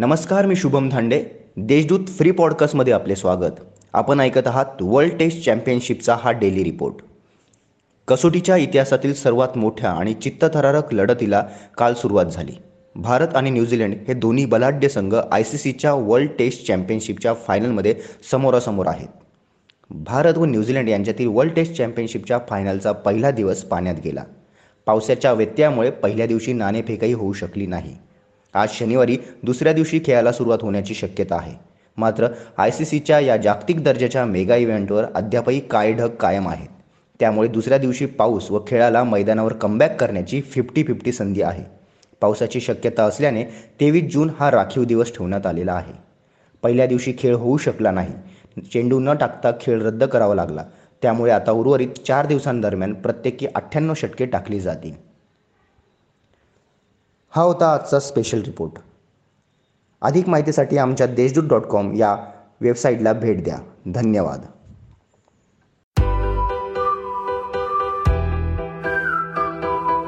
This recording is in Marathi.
नमस्कार मी शुभम धांडे. देशदूत फ्री पॉडकास्टमध्ये आपले स्वागत. आपण ऐकत आहात वर्ल्ड टेस्ट चॅम्पियनशिपचा हा डेली रिपोर्ट. कसोटीच्या इतिहासातील सर्वात मोठ्या आणि चित्तथरारक लढतीला काल सुरुवात झाली. भारत आणि न्यूझीलंड हे दोन्ही बलाढ्य संघ आय सी सीच्या वर्ल्ड टेस्ट चॅम्पियनशिपच्या फायनलमध्ये समोरासमोर आहेत. भारत व न्यूझीलंड यांच्यातील वर्ल्ड टेस्ट चॅम्पियनशिपच्या फायनलचा पहिला दिवस पाण्यात गेला. पावसाच्या व्यत्ययामुळे पहिल्या दिवशी नाणेफेकही होऊ शकली नाही. आज शनिवारी दुसऱ्या दिवशी खेळाला सुरुवात होण्याची शक्यता आहे. मात्र आय सी सीच्या या जागतिक दर्जाच्या मेगा इव्हेंटवर अद्यापही काय ढग कायम आहेत. त्यामुळे दुसऱ्या दिवशी पाऊस व खेळाला मैदानावर कमबॅक करण्याची फिफ्टी फिफ्टी संधी आहे. पावसाची शक्यता असल्याने तेवीस जून हा राखीव दिवस ठेवण्यात आलेला आहे. पहिल्या दिवशी खेळ होऊ शकला नाही. चेंडू न टाकता खेळ रद्द करावा लागला. त्यामुळे आता उर्वरित चार दिवसांदरम्यान प्रत्येकी अठ्ठ्याण्णव षटके टाकली जातील. हा होता आजचा स्पेशल रिपोर्ट अधिक माहितीसाठी आमच्या देशदूत डॉट कॉम या वेबसाईटला भेट द्या. धन्यवाद.